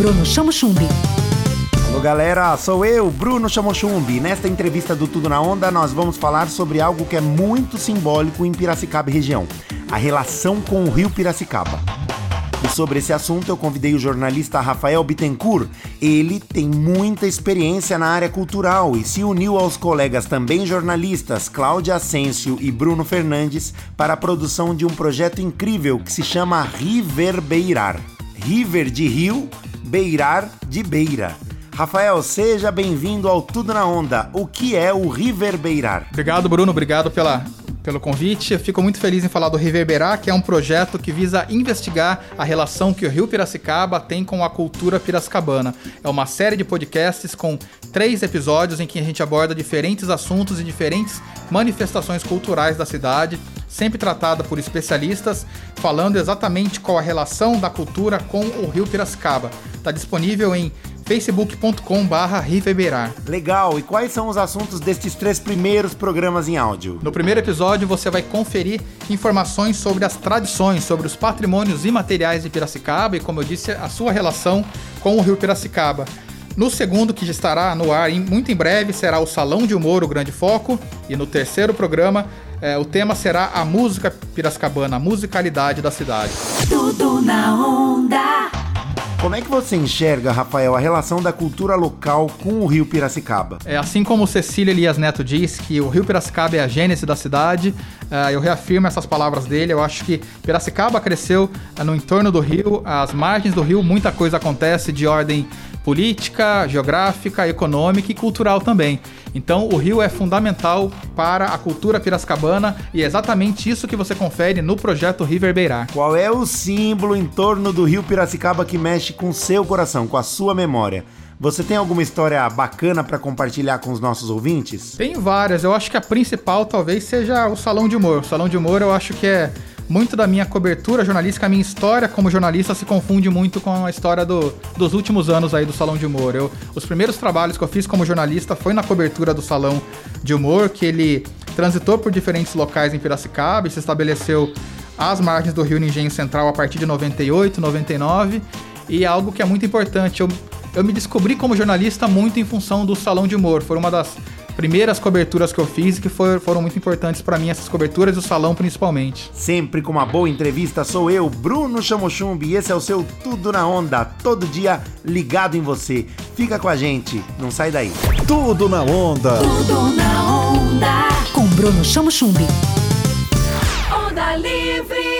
Bruno Chamo Chumbi. Alô galera, sou eu, Bruno Chamochumbi. Nesta entrevista do Tudo na Onda, nós vamos falar sobre algo que é muito simbólico em Piracicaba região: a relação com o rio Piracicaba. E sobre esse assunto eu convidei o jornalista Rafael Bittencourt. Ele tem muita experiência na área cultural e se uniu aos colegas também jornalistas Cláudia Asensio e Bruno Fernandes para a produção de um projeto incrível que se chama Riverbeirar. River de rio, beirar de beira. Rafael, seja bem-vindo ao Tudo na Onda. O que é o Riverbeirar? Obrigado, Bruno. Obrigado pela, pelo convite. Eu fico muito feliz em falar do Riverberar, que é um projeto que visa investigar a relação que o Rio Piracicaba tem com a cultura piracicabana. É uma série de podcasts com três episódios em que a gente aborda diferentes assuntos e diferentes manifestações culturais da cidade, sempre tratada por especialistas, falando exatamente qual a relação da cultura com o Rio Piracicaba. Está disponível em facebook.com barra Riverbeirar. Legal, e quais são os assuntos destes três primeiros programas em áudio? No primeiro episódio você vai conferir informações sobre as tradições, sobre os patrimônios imateriais de Piracicaba e, como eu disse, a sua relação com o Rio Piracicaba. No segundo, que já estará no ar em, muito em breve, será o Salão de Humor, o grande foco. E no terceiro programa, eh, o tema será a música piracicabana, a musicalidade da cidade. Tudo na onda. Como é que você enxerga, Rafael, a relação da cultura local com o Rio Piracicaba? É, assim como Cecília Elias Neto diz que o Rio Piracicaba é a gênese da cidade, eh, eu reafirmo essas palavras dele. Eu acho que Piracicaba cresceu eh, no entorno do rio, às margens do rio, muita coisa acontece de ordem política, geográfica, econômica e cultural também. Então, o rio é fundamental para a cultura piracicabana e é exatamente isso que você confere no projeto Riverbeirar. Qual é o símbolo em torno do Rio Piracicaba que mexe com seu coração, com a sua memória? Você tem alguma história bacana para compartilhar com os nossos ouvintes? Tem várias, eu acho que a principal talvez seja o Salão de Humor. O Salão de Humor eu acho que é muito da minha cobertura jornalística, a minha história como jornalista se confunde muito com a história do, dos últimos anos aí do Salão de Humor. Eu, os primeiros trabalhos que eu fiz como jornalista foi na cobertura do Salão de Humor, que ele transitou por diferentes locais em Piracicaba e se estabeleceu às margens do Rio Engenho Central a partir de 98, 99, e é algo que é muito importante. Eu, eu me descobri como jornalista muito em função do Salão de Humor. Foi uma das primeiras coberturas que eu fiz e que foi, foram muito importantes para mim essas coberturas e o salão principalmente. Sempre com uma boa entrevista, sou eu, Bruno Chamochumbi, e esse é o seu Tudo na Onda, todo dia ligado em você. Fica com a gente, não sai daí. Tudo na Onda. Tudo na onda. Com Bruno Chamo Chumbi. Onda Livre.